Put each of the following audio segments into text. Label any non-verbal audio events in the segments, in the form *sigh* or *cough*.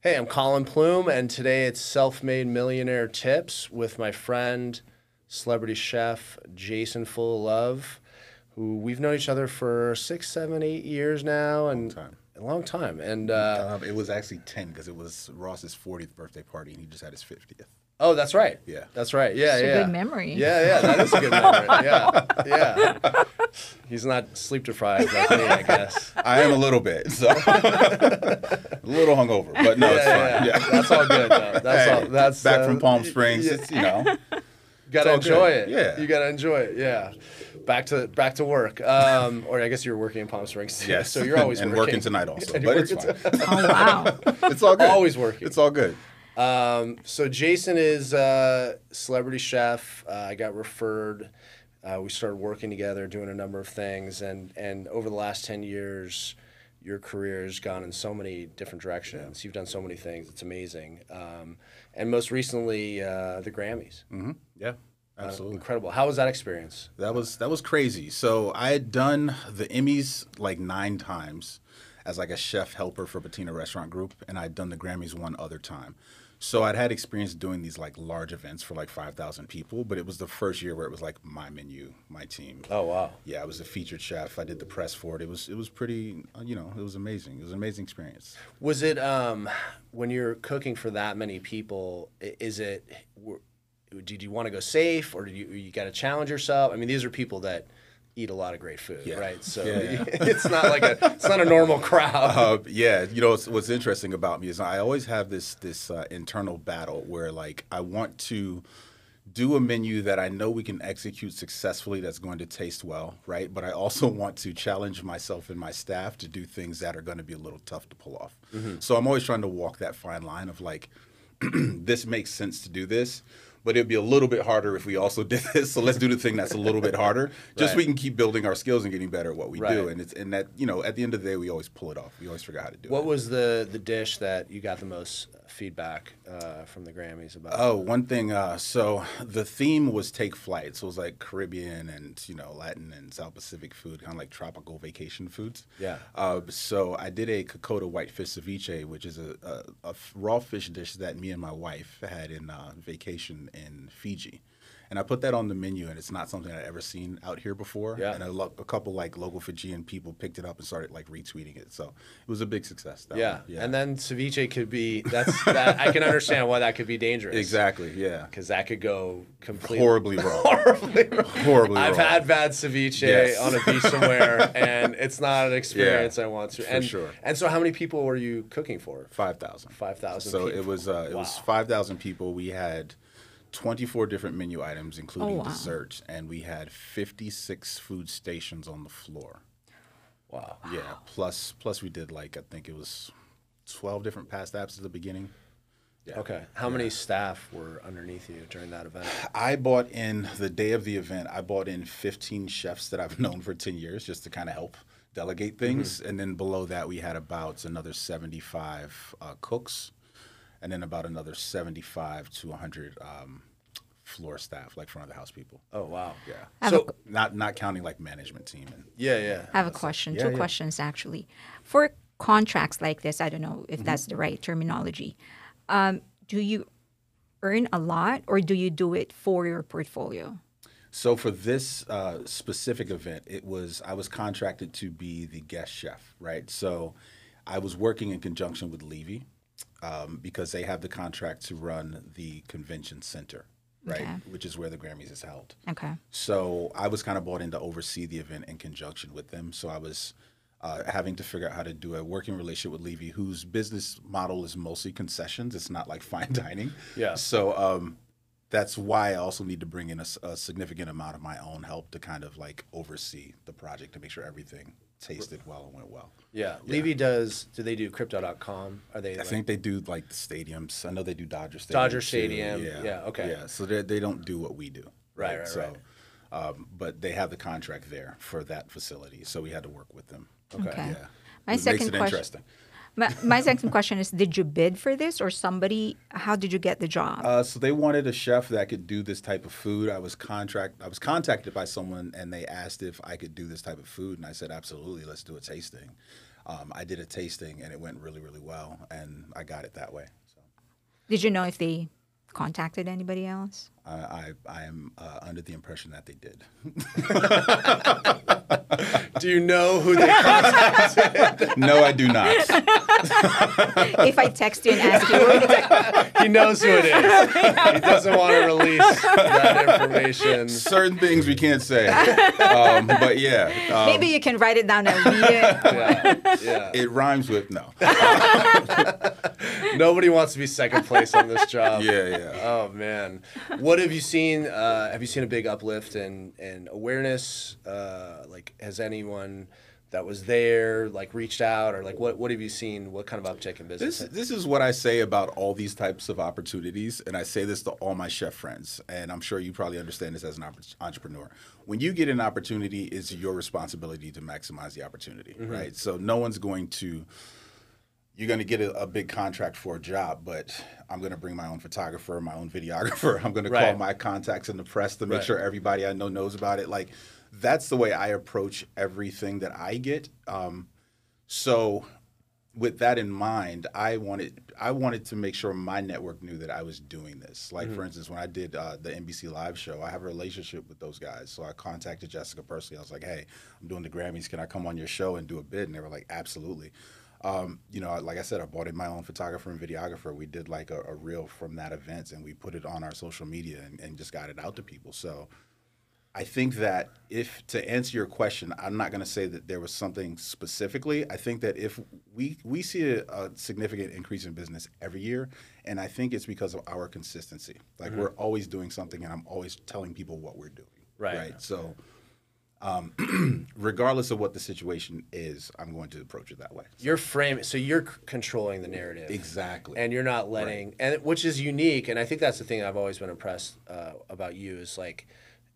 Hey, I'm Colin Plume, and today it's Self Made Millionaire Tips with my friend, celebrity chef Jason Fullilove, who we've known each other for six, seven, eight years now, and time. a long time. And uh, Um, it was actually 10 because it was Ross's 40th birthday party and he just had his 50th. Oh, that's right. Yeah. that's right. Yeah, It's a yeah. good memory. Yeah, yeah, that is a good memory. *laughs* Yeah, yeah. He's not sleep deprived like me, I guess. I am a little bit, so *laughs* a little hungover, but no, it's Yeah, fine. yeah. Yeah. That's all good. Though. That's Hey, all. That's back uh, from Palm Springs. yeah. It's, you know, *laughs* gotta all enjoy good. it. Yeah. you gotta enjoy it. Yeah, back to back to work. Um, or I guess you're working in Palm Springs. Too, yes. so you're always and working. And working tonight also, And you're but it's working fine. Oh wow. it's all good. Always working. It's all good. Um, so Jason is a celebrity chef. Uh, I got referred. Uh, we started working together, doing a number of things, and and over the last ten years, your career has gone in so many different directions. You've done so many things. It's amazing. Um, and most recently, uh, the Grammys. hmm Yeah, Uh, absolutely. incredible. How was that experience? That was that was crazy. So I had done the Emmys like nine times as like a chef helper for Patina Restaurant Group, and I'd done the Grammys one other time. So I'd had experience doing these like large events for like five thousand people, but it was the first year where it was like my menu, my team. Oh wow. Yeah, I was a featured chef. I did the press for it. It was it was pretty, uh, you know, it was amazing. It was an amazing experience. Was it um, when you're cooking for that many people? Is it? Did you want to go safe, or did you you got to challenge yourself? I mean, these are people that eat a lot of great food, Yeah. right? So *laughs* Yeah, it's not like a it's not a normal crowd. Uh, yeah, you know what's, what's interesting about me is I always have this this uh, internal battle where like I want to do a menu that I know we can execute successfully that's going to taste well, right? But I also *laughs* want to challenge myself and my staff to do things that are going to be a little tough to pull off. So I'm always trying to walk that fine line of like *clears throat* this makes sense to do this, but it'd be a little bit harder if we also *laughs* did this. So let's do the thing that's a little bit harder, *laughs* just so we can keep building our skills and getting better at what we do. And it's and that you know at the end of the day we always pull it off. We always figure out how to do What it. What was the the dish that you got the most feedback uh, from the Grammys about? Oh, one thing. Uh, so the theme was take flight. So it was like Caribbean and you know Latin and South Pacific food, kind of like tropical vacation foods. Yeah. Uh, so I did a Kokoda whitefish ceviche, which is a raw fish dish that me and my wife had in uh, vacation in Fiji. And I put that on the menu, and it's not something I'd ever seen out here before. Yeah. And a, lo- a couple like local Fijian people picked it up and started like retweeting it. So it was a big success. yeah. one. and then ceviche could be that's that I can understand why that could be dangerous. exactly, yeah, because that could go completely horribly wrong. *laughs* horribly wrong. Horribly I've wrong. had bad ceviche Yes. on a beach somewhere, *laughs* and it's not an experience I want to. for And, sure. And so, how many people were you cooking for? Five thousand. 5,000 So people. it was uh, it was five thousand people. We had twenty four different menu items, including Oh, wow. desserts, and we had fifty six food stations on the floor. Wow. Yeah. Plus plus we did like I think it was twelve different past apps at the beginning. Yeah. Okay. How many staff were underneath you during that event? I bought in the day of the event. I bought in 15 chefs that I've *laughs* known for 10 years just to kind of help delegate things. And then below that, we had about another 75 uh, cooks, and then about another 75 to 100 um, floor staff, like front of the house people. Oh wow. Yeah. have So Not not counting like management team and yeah, yeah. I have a question. yeah, Two yeah. questions actually. For contracts like this, I don't know Mm-hmm. if that's the right terminology. Um, do you earn a lot, or do you do it for your portfolio? So for this uh, specific event, it was I was contracted to be the guest chef, right? So I was working in conjunction with Levy um, because they have the contract to run the convention center, right, Okay. which is where the Grammys is held. Okay. So I was kind of brought in to oversee the event in conjunction with them. So I was uh, having to figure out how to do a working relationship with Levy, whose business model is mostly concessions. It's not like *laughs* fine dining. Yeah. So um, that's why I also need to bring in a significant amount of my own help to kind of like oversee the project to make sure everything tasted well and went well. Yeah. Levy does. Do they do Crypto.com? Are they? I like- think they do like the stadiums. I know they do Dodger Stadium. Dodger too. Stadium. Yeah, okay. Yeah. So they they don't do what we do. Right, right, so, right. Um, but they have the contract there for that facility, so we had to work with them. Okay. Okay. Yeah. My It second makes it question- interesting. My, my second question is: Did you bid for this, or somebody? How did you get the job? Uh, so they wanted a chef that could do this type of food. I was contract. I was contacted by someone, and they asked if I could do this type of food, and I said absolutely. Let's do a tasting. um, I did a tasting and it went really really well, and I got it that way. So Did you know if they contacted anybody else? I I, I am uh, under the impression that they did. *laughs* Do you know who they contacted? *laughs* no, I do not. if I text you and ask you, he knows who it is. *laughs* He doesn't want to release that information. Certain things we can't say, um, but yeah, um, maybe you can write it down and read it. Yeah, yeah. it rhymes with no. Nobody wants to be second place on this job. Yeah, yeah. Oh man, what have you seen? Uh, have you seen a big uplift in in awareness? Uh, like, has anyone that was there like reached out, or like what what have you seen? What kind of uptick in business? This this is what I say about all these types of opportunities, and I say this to all my chef friends, and I'm sure you probably understand this as an entrepreneur. When you get an opportunity, it's your responsibility to maximize the opportunity, right? So no one's going to. You're going to get a, a big contract for a job, but I'm going to bring my own photographer, my own videographer. *laughs* I'm going to call my contacts in the press to make Right. sure everybody I know knows about it. Like, that's the way I approach everything that I get. Um, so with that in mind, I wanted I wanted to make sure my network knew that I was doing this. Like for instance, when I did uh, the NBC Live show, I have a relationship with those guys. So I contacted Jessica personally. I was like, "Hey, I'm doing the Grammys. Can I come on your show and do a bid?" And they were like, "Absolutely." Um, you know, like I said, I bought in my own photographer and videographer. We did like a, a reel from that event, and we put it on our social media and, and just got it out to people. So I think that if to answer your question, I'm not going to say that there was something specifically. I think that if we we see a, a significant increase in business every year, and I think it's because of our consistency. Like we're always doing something, and I'm always telling people what we're doing. Right. Right. So, um, *clears throat* regardless of what the situation is, I'm going to approach it that way. You're framing, so you're c- controlling the narrative. Exactly. and you're not letting and which is unique and i think that's the thing i've always been impressed uh, about you is like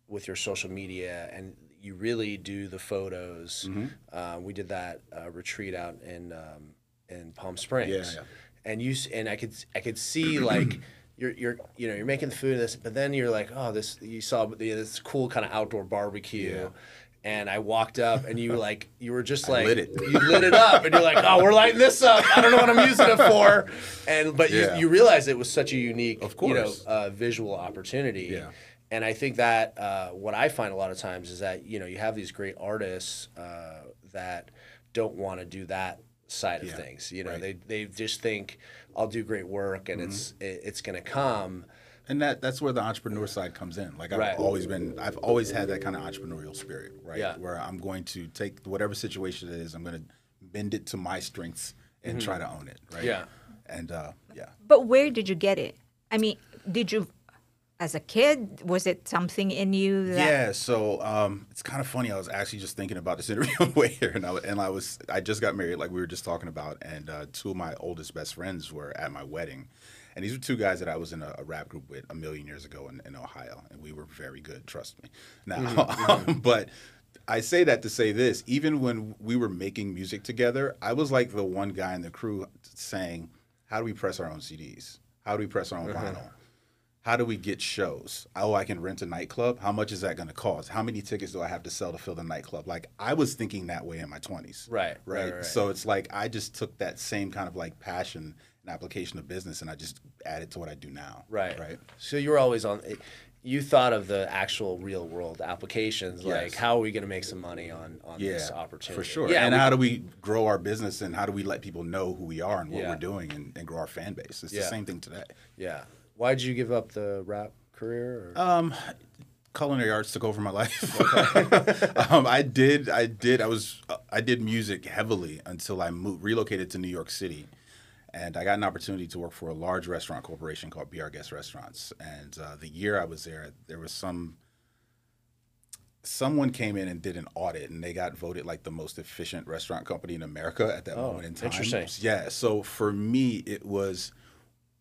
with your social media and you really do the photos Mm-hmm. uh, we did that uh, retreat out in um, in palm springs Yeah, yeah. and you and i could i could see like *clears throat* you're, you're you know you're making the food and this but then you're like oh this you saw this cool kind of outdoor barbecue Yeah. and I walked up, and you *laughs* like you were just like lit it. you lit it up, and you're like, "Oh, we're lighting this up. I don't know what I'm using it for." And but Yeah. you, you realize it was such a unique, Of you know, course. uh, visual opportunity. Yeah. And I think that uh, what I find a lot of times is that you know you have these great artists uh, that don't want to do that side of things. You know, Right. they they just think I'll do great work and it's it, it's going to come. and that that's where the entrepreneur side comes in. Like I've Right. always been, I've always had that kind of entrepreneurial spirit, right? Yeah. Where I'm going to take whatever situation it is, I'm going to bend it to my strengths and try to own it, right? Yeah. And uh, yeah, But where did you get it? I mean, did you, as a kid, was it something in you that? yeah. So um, it's kind of funny. I was actually just thinking about this *laughs* interview on the way here, and I, and I was I just got married, like we were just talking about, and uh, two of my oldest best friends were at my wedding. And these were two guys that I was in a, a rap group with a million years ago in, in Ohio, and we were very good, trust me. Now, *laughs* um, but I say that to say this: even when we were making music together, I was like the one guy in the crew saying, "How do we press our own CDs? How do we press our own vinyl? How do we get shows? Oh, I can rent a nightclub. How much is that going to cost? How many tickets do I have to sell to fill the nightclub? Like I was thinking that way in my twenties. Right, right, Right. right. So it's like I just took that same kind of like passion and application of business and I just added to what I do now. Right. Right. So you were always on. You thought of the actual real world applications, like how are we going to make some money on on Yeah, this opportunity? for sure. Yeah, and we- how do we grow our business and how do we let people know who we are and what Yeah. we're doing and, and grow our fan base? It's Yeah. the same thing today. yeah. Why did you give up the rap career? Or? Um, culinary arts took over my life. *laughs* *laughs* um, I did, I did, I was, I did music heavily until I moved, relocated to New York City, and I got an opportunity to work for a large restaurant corporation called Our Guest Restaurants. And uh, the year I was there, there was some. Someone came in and did an audit, and they got voted like the most efficient restaurant company in America at that Oh, moment in time. interesting. Yeah. So for me, it was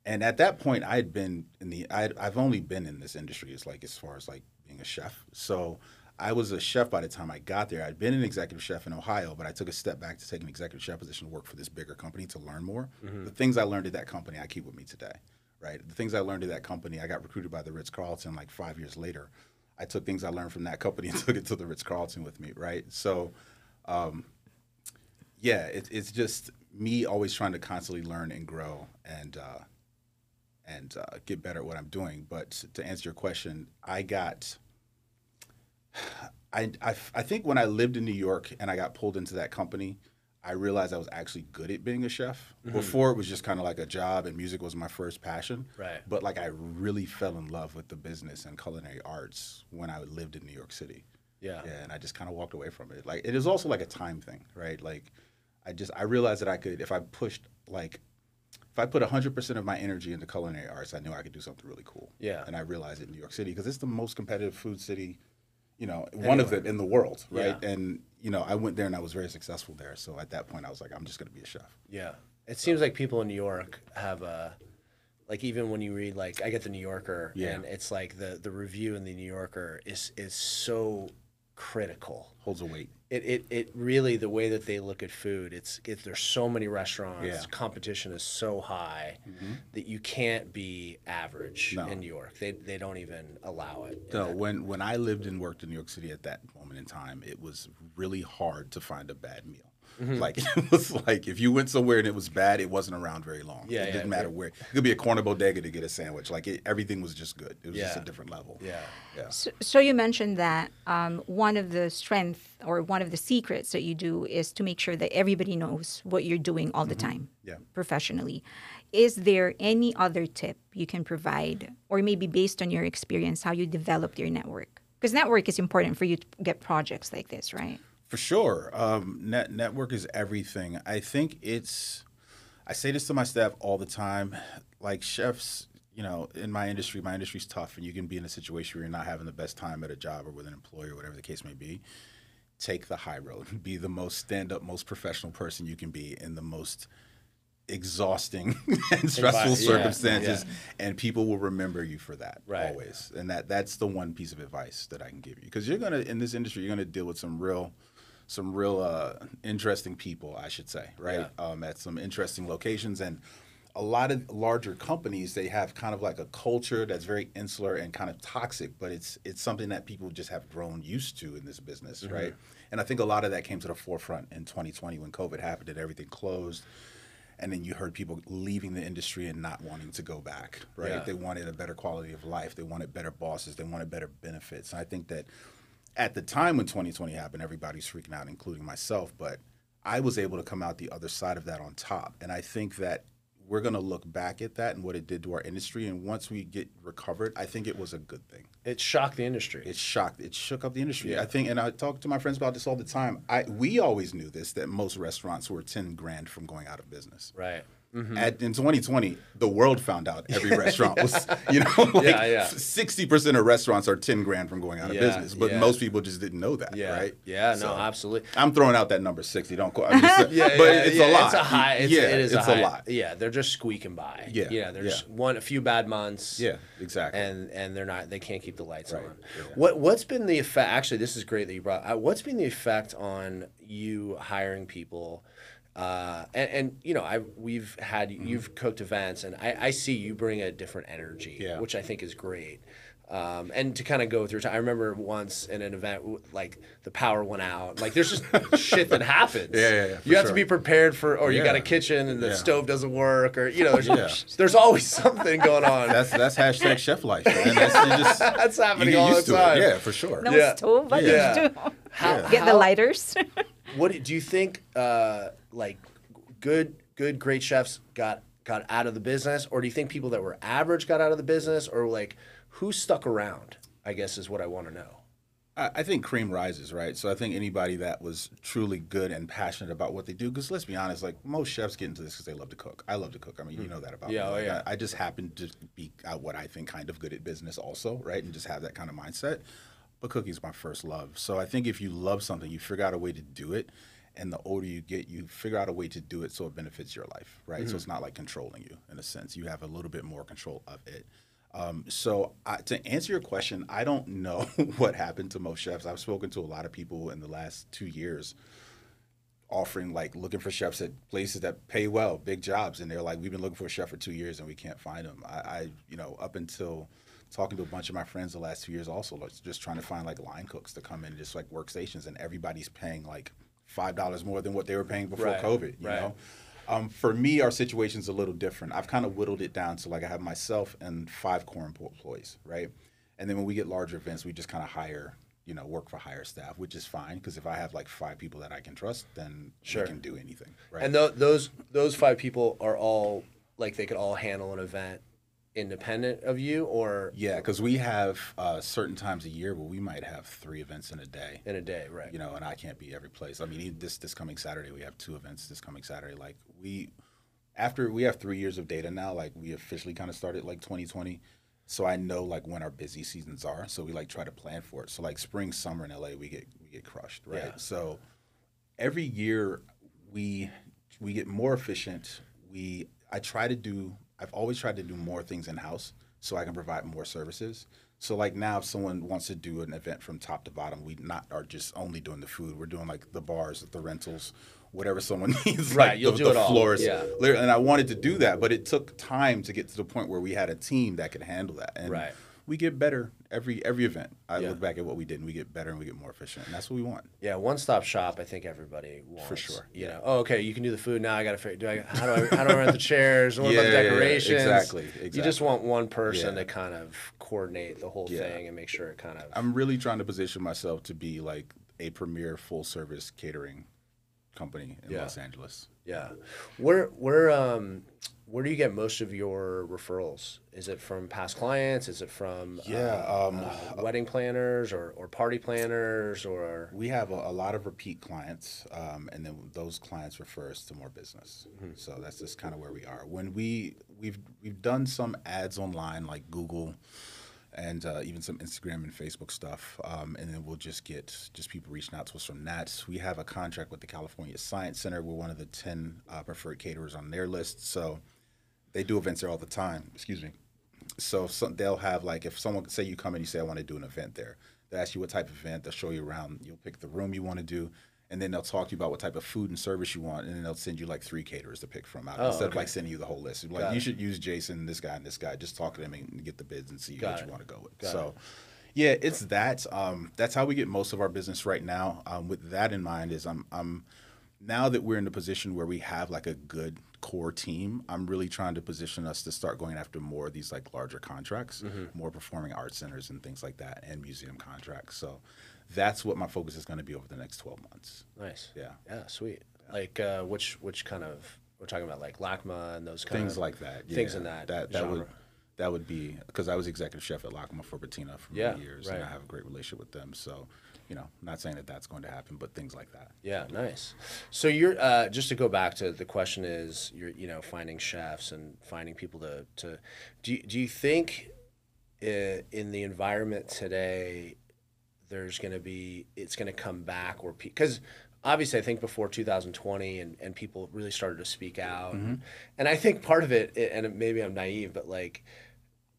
and at that point i had been in the i i've only been in this industry as like as far as like being a chef. So i was a chef by the time i got there. I'd been an executive chef in ohio but i took a step back to take an executive chef position to work for this bigger company to learn more. The things i learned at that company i keep with me today right? The things i learned at that company i got recruited by the ritz-carlton like five years later. I took things i learned from that company *laughs* and took it to the ritz-carlton with me right? So yeah, it, it's just me always trying to constantly learn and grow and uh, and uh, get better at what I'm doing. But to answer your question, I got. *sighs* I, I, I think when I lived in New York and I got pulled into that company, I realized I was actually good at being a chef. Before it was just kind of like a job and music was my first passion. Right. But like I really fell in love with the business and culinary arts when I lived in New York City. Yeah. Yeah, and I just kind of walked away from it. Like it is also like a time thing, right? Like I just I realized that I could if I pushed like if I put 100% of my energy into culinary arts, I knew I could do something really cool. Yeah. And I realized it in New York City because it's the most competitive food city, you know, one of the in the world, right? Yeah. And you know, I went there and I was very successful there. So at that point I was like I'm just going to be a chef. Yeah. It seems like people in New York have a like even when you read like I get the New Yorker Yeah. and it's like the the review in the New Yorker is is so critical. Holds a weight. It, it, it really the way that they look at food it's it, there's so many restaurants Yeah. Mm-hmm. competition is so high that you can't be average No. in New York they, they don't even allow it No, when when I lived and worked in New York City at that moment in time, it was really hard to find a bad meal. Mm-hmm. Like *laughs* it was like if you went somewhere and it was bad, it wasn't around very long. Yeah, it yeah, didn't matter yeah. where. It could be a corner bodega to get a sandwich. Like it, everything was just good. It was just a different level. yeah yeah. So, so you mentioned that um, one of the strength or one of the secrets that you do is to make sure that everybody knows what you're doing all the time Yeah. professionally. Is there any other tip you can provide, or maybe based on your experience, how you developed your network? Because network is important for you to get projects like this, right? For sure. Um, net network is everything. I think it's. I say this to my staff all the time. Like chefs, you know, in my industry, my industry's tough, and you can be in a situation where you're not having the best time at a job or with an employer, or whatever the case may be. Take the high road. *laughs* Be the most stand up, most professional person you can be in the most exhausting *laughs* and stressful yeah, circumstances and people will remember you for that Right. always and that that's the one piece of advice that i can give you because you're gonna in this industry you're gonna deal with some real some real uh, interesting people i should say right? Um, at some interesting locations and a lot of larger companies they have kind of like a culture that's very insular and kind of toxic but it's it's something that people just have grown used to in this business right? And i think a lot of that came to the forefront in 2020 when covid happened and everything closed and then you heard people leaving the industry and not wanting to go back right? Yeah. they wanted a better quality of life. They wanted better bosses. They wanted better benefits. And i think that at the time when 2020 happened everybody's freaking out including myself but i was able to come out the other side of that on top. And i think that we're going to look back at that and what it did to our industry. And once we get recovered i think it was a good thing. It shocked the industry. It shocked it shook up the industry. Yeah. i think and i talk to my friends about this all the time. I we always knew this that most restaurants were 10 grand from going out of business. Right at, in 2020, the world found out every restaurant was, you know, *laughs* like Yeah, yeah. 60% of restaurants are 10 grand from going out of business. But yeah. most people just didn't know that, yeah right? yeah no absolutely I'm throwing out that number 60. Don't quote. I'm just, *laughs* yeah, but yeah, it's yeah, a lot. It's a high. It's, yeah, it is it's a, a, lot. Yeah, they're just squeaking by. Yeah, yeah. There's yeah. one a few bad months. Yeah, exactly. and and they're not. They can't keep the lights Right, on. yeah. What what's been the effect? Actually, this is great that you brought. Uh, what's been the effect on you hiring people? Uh, and, and you know, I we've had you've cooked events, and I, I see you bring a different energy, Yeah. which I think is great. Um, and to kind of go through, time, I remember once in an event, like the power went out. Like there's just *laughs* shit that happens. Yeah, yeah, yeah, You have to be prepared for, or you got a kitchen and the Yeah. stove doesn't work, or you know, there's, Yeah. there's always something going on. That's that's hashtag chef life, man. That's, you just, *laughs* That's happening get all the time. it. Yeah, for sure. No Yeah. stove, what Yeah. did you do? How, Get the lighters. *laughs* What do- do you think? Uh, like, good, good, great chefs got got out of the business, or do you think people that were average got out of the business, or like who stuck around? I guess is what I want to know. I I think cream rises, right? So I think anybody that was truly good and passionate about what they do, because let's be honest, like most chefs get into this because they love to cook. I love to cook. I mean, you know that about Yeah, me. oh, yeah. I, I just happen to be uh, what I think kind of good at business, also, right? And just have that kind of mindset. But cooking's my first love. So I think if you love something, you figure out a way to do it. And the older you get, you figure out a way to do it so it benefits your life, right? So it's not like controlling you in a sense. You have a little bit more control of it. Um, so I, to answer your question, I don't know *laughs* what happened to most chefs. I've spoken to a lot of people in the last two years offering like looking for chefs at places that pay well, big jobs, and they're like, we've been looking for a chef for two years and we can't find them. I, I you know, up until talking to a bunch of my friends the last two years, also like, just trying to find like line cooks to come in, just like workstations, and everybody's paying like five dollars more than what they were paying before Right, COVID. You right. know, um, for me, our situation's a little different. I've kind of whittled it down to like I have myself and five core employees, right? And then when we get larger events, we just kind of hire, you know, work for hire staff, which is fine because if I have like five people that I can trust, then Sure. can do anything, right? And tho- those those five people are all like they could all handle an event independent of you or yeah, because we have uh, certain times a year where we might have three events in a day. in a day, right? you know, and I can't be every place. I mean, this this coming Saturday, we have two events. This coming Saturday, like we, after we have three years of data now, like we officially kind of started like 2020. So I know like when our busy seasons are. So we like try to plan for it. So like spring, summer in LA, we get we get crushed, right? Yeah. So every year we we get more efficient. We I try to do I've always tried to do more things in house so I can provide more services. So like now if someone wants to do an event from top to bottom, we not are just only doing the food. We're doing like the bars, the rentals, whatever someone *laughs* needs. Right, like you'll the, do the it all, yeah. And I wanted to do that, but it took time to get to the point where we had a team that could handle that. And Right. We get better every every event. I Yeah. look back at what we did and we get better and we get more efficient. And that's what we want. Yeah, one stop shop. I think everybody wants. For sure, You know, oh, okay, you can do the food now. I got to figure. Do I? How do I? How do I rent the chairs? What *laughs* about the yeah, yeah, decorations? exactly, You just want one person Yeah. to kind of coordinate the whole Yeah. thing and make sure it kind of. I'm really trying to position myself to be like a premier full service catering company in Yeah. Los Angeles. Yeah. Where where um where do you get most of your referrals? Is it from past clients? Is it from Yeah, uh, um, uh, wedding planners or, or party planners or We have a, a lot of repeat clients, um, and then those clients refer us to more business. Mm-hmm. So that's just kind of where we are. When we we've we've done some ads online like Google, and uh, even some Instagram and Facebook stuff, um, and then we'll just get just people reaching out to us from that. We have a contract with the California Science Center. We're one of the ten uh, preferred caterers on their list. So they do events there all the time. Excuse me. So some, they'll have like if someone say you come and you say I want to do an event there, they'll ask you what type of event. They'll show you around. You'll pick the room you want to do, and then they'll talk to you about what type of food and service you want, and then they'll send you like three caterers to pick from out Oh, instead of like sending you the whole list. Like Got you it. should use Jason, this guy, and this guy. Just talk to them and get the bids and see Got what it. you want to go with. Got so. Yeah, it's that. Um, that's how we get most of our business right now. Um, with that in mind, is I'm, I'm now that we're in the position where we have like a good core team, I'm really trying to position us to start going after more of these like larger contracts, more performing arts centers and things like that, and museum contracts. So that's what my focus is going to be over the next 12 months. nice? Yeah. Yeah, sweet. Like uh, which which kind of we're talking about like LACMA and those kind of Things of like that. things yeah. in that that that genre. would that would be because I was executive chef at Lacma for Patina for Yeah, many years, right. and I have a great relationship with them. So, you know, not saying that that's going to happen, but things like that. Yeah, nice. So you're uh, just to go back to the question is you're you know finding chefs and finding people to to do you, do you think uh, in the environment today there's going to be it's going to come back or because obviously I think before 2020 and, and people really started to speak out and I think part of it and maybe I'm naive but like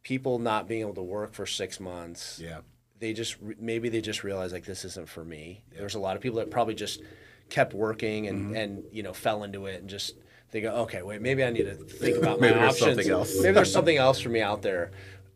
people not being able to work for six months Yeah. they just maybe they just realized like this isn't for me. There's a lot of people that probably just kept working and Mm-hmm. and you know fell into it and just they go okay wait maybe I need to think *laughs* about my Maybe options. maybe there's something else for me out there.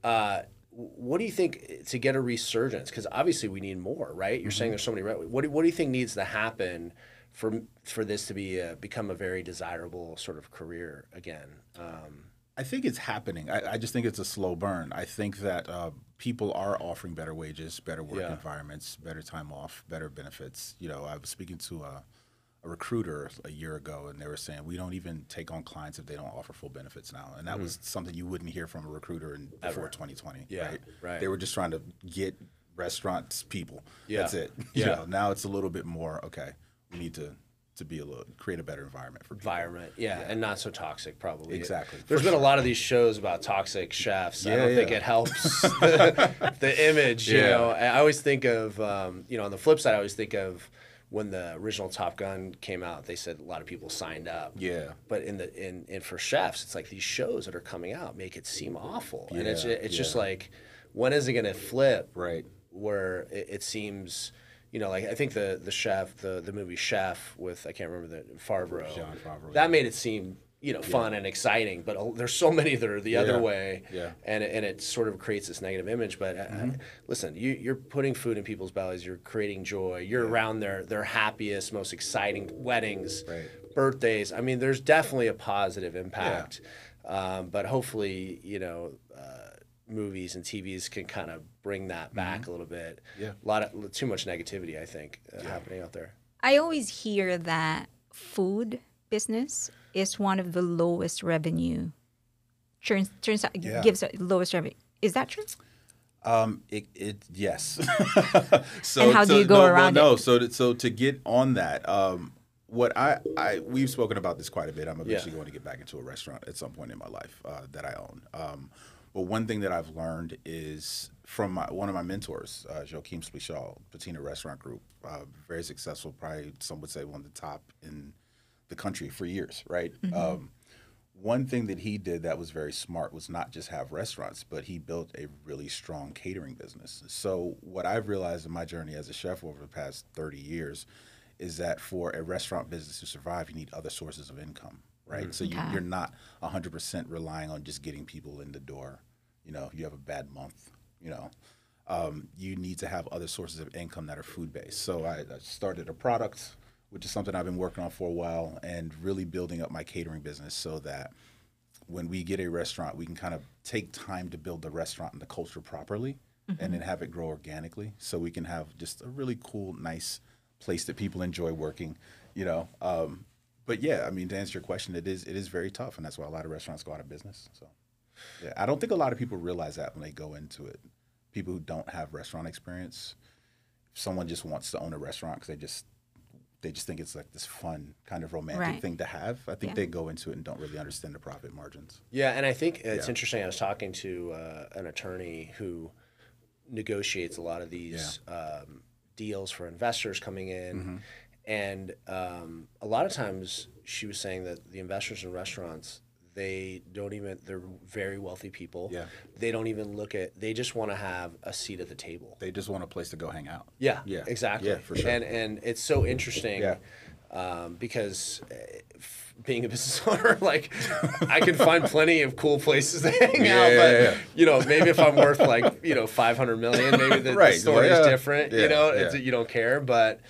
Uh, what do you think to get a resurgence? Because obviously we need more, right? You're Mm-hmm. saying there's so many. Right? What do, what do you think needs to happen for for this to be a, become a very desirable sort of career again? Um, I think it's happening. I, I just think it's a slow burn. I think that uh, people are offering better wages, better work Yeah. environments, better time off, better benefits. You know, I was speaking to a, a recruiter a year ago, and they were saying we don't even take on clients if they don't offer full benefits now, and that was something you wouldn't hear from a recruiter in before Mm-hmm. 2020. Yeah, right? right. They were just trying to get restaurants people. Yeah. That's it. You Yeah. know, now it's a little bit more. Okay, we need to to be a little create a better environment for people. environment, yeah, and not so toxic probably. Exactly, There's been a lot of these shows about toxic chefs. I Yeah, don't think it helps *laughs* the, the image. You know, I always think of um, you know on the flip side, I always think of when the original Top Gun came out. They said a lot of people signed up. Yeah. But in the in, in for chefs, it's like these shows that are coming out make it seem awful, and it's Yeah, it's just like when is it going to flip? Right. where it, it seems, you know, like I think the the chef, the the movie Chef with I can't remember the Favreau. Jon Favreau, That made it seem you know fun and exciting, but there's so many that are the other way, Yeah. and it- and it sort of creates this negative image. But uh, Mm-hmm. listen, you, you're putting food in people's bellies. You're creating joy. You're around their their happiest, most exciting weddings, Right. birthdays. I mean, there's definitely a positive impact. Um, but hopefully, you know, uh, movies and TVs can kind of bring that back a little bit. Mm-hmm. Yeah. a lot of too much negativity, I think, uh, happening out there. I always hear that food business is one of the lowest revenue. Turns turns out Yeah. gives the lowest revenue. Is that true? Um, it, it yes. *laughs* so, And how do you go no, well, around no, it? so to, so to get on that, um, what I, I we've spoken about this quite a bit. I'm eventually Yeah. going to get back into a restaurant at some point in my life uh, that I own. Um, but one thing that I've learned is from my, one of my mentors, uh, Joachim Splichal, Patina Restaurant Group, uh, very successful, probably some would say one of the top in the country for years, right? Um, one thing that he did that was very smart was not just have restaurants, but he built a really strong catering business. So, what I've realized in my journey as a chef over the past 30 years is that for a restaurant business to survive, you need other sources of income, right? So, you, Okay. you're not 100% relying on just getting people in the door. You know, you have a bad month, you know. Um, you need to have other sources of income that are food based. So, I, I started a product which is something I've been working on for a while and really building up my catering business so that when we get a restaurant, we can kind of take time to build the restaurant and the culture properly and then have it grow organically so we can have just a really cool, nice place that people enjoy working, you know. Um, but yeah, I mean, to answer your question, it is it is very tough, and that's why a lot of restaurants go out of business. So, yeah, I don't think a lot of people realize that when they go into it. People who don't have restaurant experience, if someone just wants to own a restaurant because they just they just think it's like this fun kind of romantic Right. thing to have. I think Yeah. they go into it and don't really understand the profit margins. Yeah, and I think it's Yeah. interesting. I was talking to uh, an attorney who negotiates a lot of these um, deals for investors coming in, Mm-hmm. and um, a lot of times she was saying that the investors in restaurants they don't even they're very wealthy people. Yeah. they don't even look at. They just want to have a seat at the table. They just want a place to go hang out. Yeah, Yeah. exactly. Yeah, for sure. And and it's so interesting, Yeah. um, because f- being a business *laughs* owner, like I can find plenty of cool places to *laughs* hang Yeah, out, yeah, but yeah. you know, maybe if I'm worth like you know 500 million, maybe the, *laughs* Right, the story yeah. is different. Yeah, you know, it's, you don't care, but.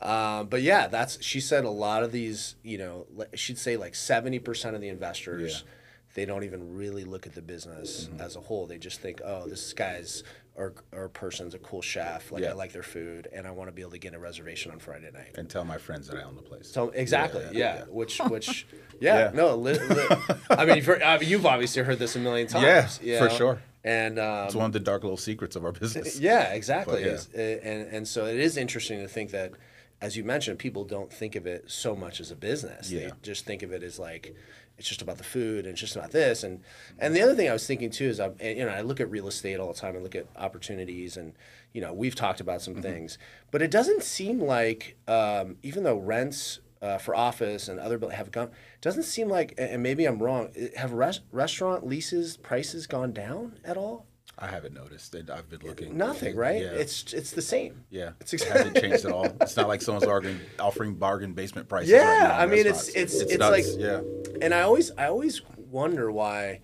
Um, but yeah, that's she said a lot of these, you know, she'd say like 70% of the investors, Yeah. Mm-hmm. they don't even really look at the business as a whole. They just think, oh, this guy's or, or person's a cool chef. Like Yeah. I like their food, and I want to be able to get a reservation on Friday night. And tell my friends that I own the place. So exactly, yeah. yeah, yeah. Which, *laughs* which, yeah, no. Li, li, I mean, you've, I mean, you've obviously heard this a million times. Yeah, you for sure. And um, it's one of the dark little secrets of our business. *laughs* yeah, exactly. But, yeah. Uh, And and so it is interesting to think that, as you mentioned, people don't think of it so much as a business. They just think of it as like it's just about the food and it's just about this. And and the other thing I was thinking too is I you know I look at real estate all the time. I look at opportunities and you know we've talked about Mm-hmm. some things, but it doesn't seem like um, even though rents. Uh, for office and other have gone. Doesn't seem like, and maybe I'm wrong. Have res- restaurant leases prices gone down at all? I haven't noticed. it. I've been looking. Nothing, right? Yeah. It's it's the same. yeah. It's it exactly hasn't *laughs* changed at all. It's not like someone's offering, offering bargain basement prices. Yeah, right now I mean, it's- restaurants. it's- it's like- yeah, and I always I always wonder why,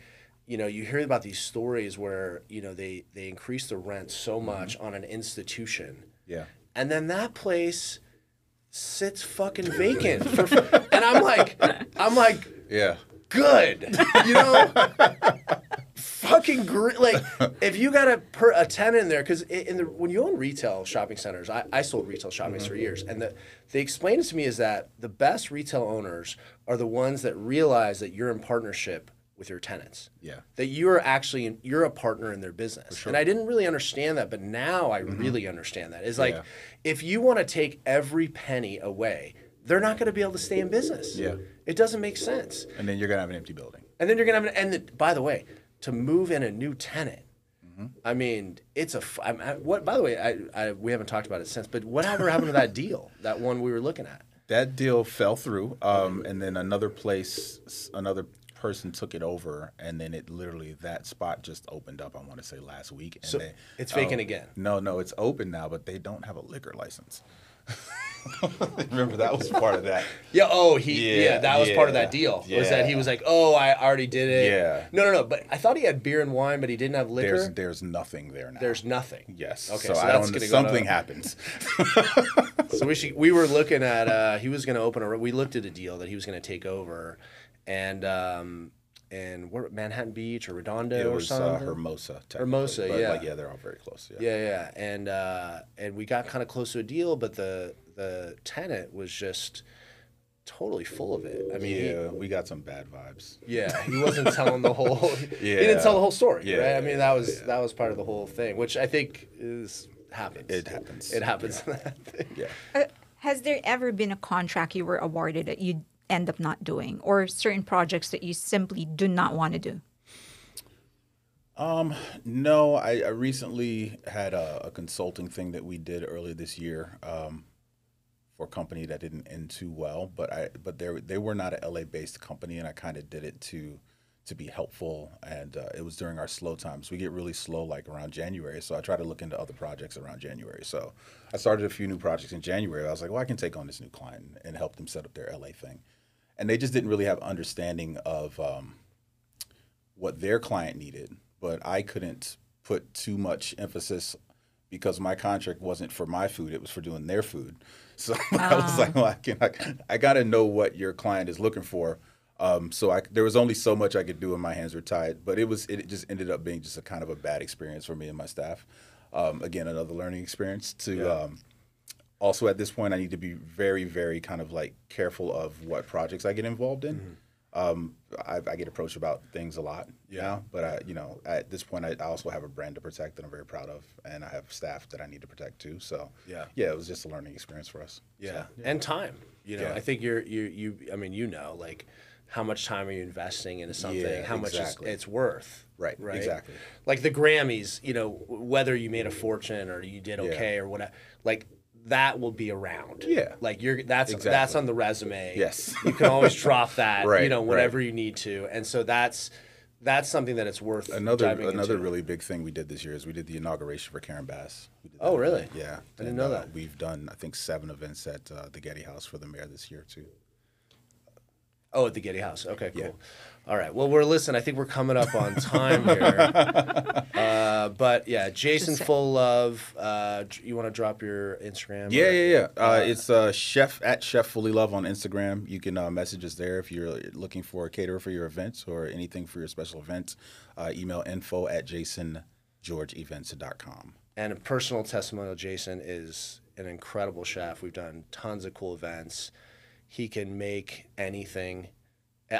you know, you hear about these stories where you know they they increase the rent so mm-hmm. much on an institution, yeah. and then that place sits fucking vacant, for, and I'm like, I'm like, *laughs* Yeah. good, you know. *laughs* Fucking great! Like, if you got a per a tenant in there, because in the when you own retail shopping centers, I, I sold retail shopping for mm-hmm. years, and the they explained it to me is that the best retail owners are the ones that realize that you're in partnership with your tenants. Yeah. That you're actually in, you're a partner in their business, and I didn't really understand that, but now I mm-hmm. really understand that. It's like Yeah. if you want to take every penny away, they're not going to be able to stay in business. Yeah. it doesn't make sense. And then you're gonna have an empty building. And then you're gonna have an, and the, by the way, to move in a new tenant, Mm-hmm. I mean, it's a I, what. By the way, I, I we haven't talked about it since, but whatever happened to that *laughs* deal, that one we were looking at? That deal fell through, um, and then another place, another person took it over, and then it literally that spot just opened up. I want to say last week. And So they, it's vacant oh, again? No, no, it's open now, but they don't have a liquor license. *laughs* *laughs* Remember that was part of that. Yeah. Oh, he. Yeah, Yeah, that was part of that yeah, deal. Was that he was like, oh, I already did it. Yeah. No, no, no. But I thought he had beer and wine, but he didn't have liquor. There's there's nothing there now. There's nothing. yes. Okay, So, so I that's gonna go Something to- happens. *laughs* *laughs* So we should, we were looking at uh, he was going to open a we looked at a deal that he was going to take over, and um, and where Manhattan Beach or Redondo It or was uh, something. Hermosa. Hermosa, but, yeah. Like, yeah, they're all very close. Yeah. Yeah, yeah, and uh, and we got kind of close to a deal, but the the tenant was just totally full of it. I mean, he- we got some bad vibes. Yeah, he wasn't telling the whole. *laughs* yeah, He didn't tell the whole story, Yeah, right? I mean, that was yeah. that was part of the whole thing, which I think is happens. It happens. It happens. in *laughs* that thing. Yeah. Uh, has there ever been a contract you were awarded that you end up not doing, or certain projects that you simply do not want to do? No, I, I recently had a, a consulting thing that we did earlier this year um, for a company that didn't end too well, but I but they they were not a LA based company, and I kind of did it to to be helpful, and uh, it was during our slow times. We get really slow like around January, so I try to look into other projects around January. So I started a few new projects in January. I was like, well, I can take on this new client and help them set up their LA thing, and they just didn't really have understanding of. Um, what their client needed, but I couldn't put too much emphasis because my contract wasn't for my food; it was for doing their food. *laughs* So *laughs* I was like, well, I can, I, I got to know what your client is looking for. Um, so I, there was only so much I could do, and my hands were tied. But it was, it just ended up being just a kind of a bad experience for me and my staff. Um, again, another learning experience. To um, also at this point, I need to be very, very kind of like careful of what projects I get involved in. Um, I, I get approached about things a lot Yeah. now, but I, you know, at this point, I, I also have a brand to protect that I'm very proud of, and I have staff that I need to protect too. So, Yeah. yeah, it was just a learning experience for us. Yeah. and time. You know, Yeah. I think you're you you. I mean, you know, like how much time are you investing into something? Yeah, how much exactly. is, it's worth? Right, Right. exactly. Like the Grammys. You know, whether you made a fortune or you did okay or whatever, like that will be around. Yeah. Like you're that's exactly. that's on the resume. Yes. You can always drop *laughs* that. right, You know, right. you need to, and so that's that's something that it's worth Another another into. really big thing we did this year is we did the inauguration for Karen Bass. We did Oh, really? event. Yeah, I didn't And, know uh, that. We've done I think seven events at uh, the Getty House for the mayor this year too. Oh, at the Getty House. Okay, cool. Yeah. All right. Well, we're listen. I think we're coming up on time here. *laughs* uh, but yeah, Jason Fullilove. Uh, you want to drop your Instagram? Yeah, or- yeah, yeah. Uh, it's uh, chef at chef fullilove on Instagram. You can uh, message us there if you're looking for a caterer for your events or anything for your special events. Uh, email info at jasongeorgeevents.com. And a personal testimonial. Jason is an incredible chef. We've done tons of cool events. He can make anything.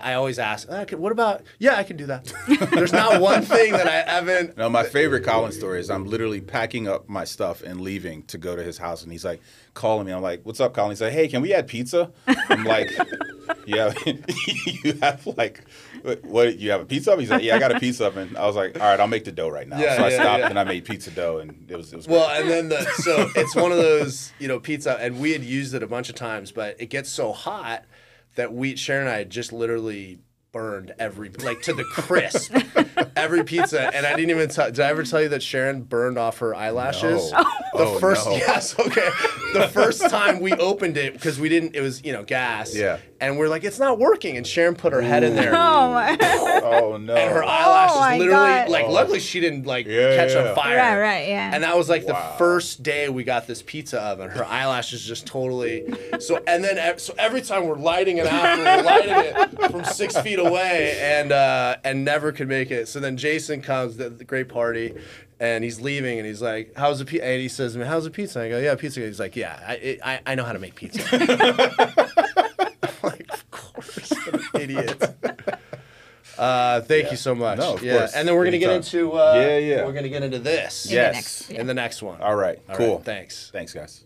I always ask, "Uh, can- what about? Yeah, I can do that. *laughs* There's not one thing that I haven't. No, my favorite Colin story is I'm literally packing up my stuff and leaving to go to his house, and he's like calling me. I'm like, "What's up, Colin?" He's like, "Hey, can we add pizza?" I'm like, *laughs* "Yeah, *laughs* you have like, what-? You have a pizza oven?" He's like, "Yeah, I got a pizza oven." I was like, "All right, I'll make the dough right now." Yeah, so I stopped yeah. and I made pizza dough, and it was it was Well, great. and then the so it's one of those you know pizza, and we had used it a bunch of times, but it gets so hot that we Sharon and I had just literally burned every like to the crisp *laughs* every pizza, and I didn't even tell. Did I ever tell you that Sharon burned off her eyelashes? No. The Oh, first no. *laughs* yes, okay. The first time we opened it because we didn't, it was you know gas. Yeah. And we're like, it's not working, and Sharon put her head in there. Oh, my. *laughs* oh no, And her eyelashes my literally, God. like, Oh. luckily she didn't like Yeah, catch yeah. on fire. Right, right, yeah. And that was like the first day we got this pizza oven. Her eyelashes just totally. So and then so every time we're lighting it after we're lighting it from six feet away and uh, and never could make it. So then Jason comes, the, the great party. And he's leaving, and he's like, "How's the pizza?" And he says to me, "How's the pizza?" And I go, "Yeah, pizza." He's like, "Yeah, I, I, I know how to make pizza." *laughs* I'm like, of course, what an idiot. Uh, thank you so much. No, of yeah, course. and then we're gonna Anytime. get into uh, Yeah, yeah. We're gonna get into this. In the Yes. next- In the next one. All right, All cool. right, thanks. Thanks, guys.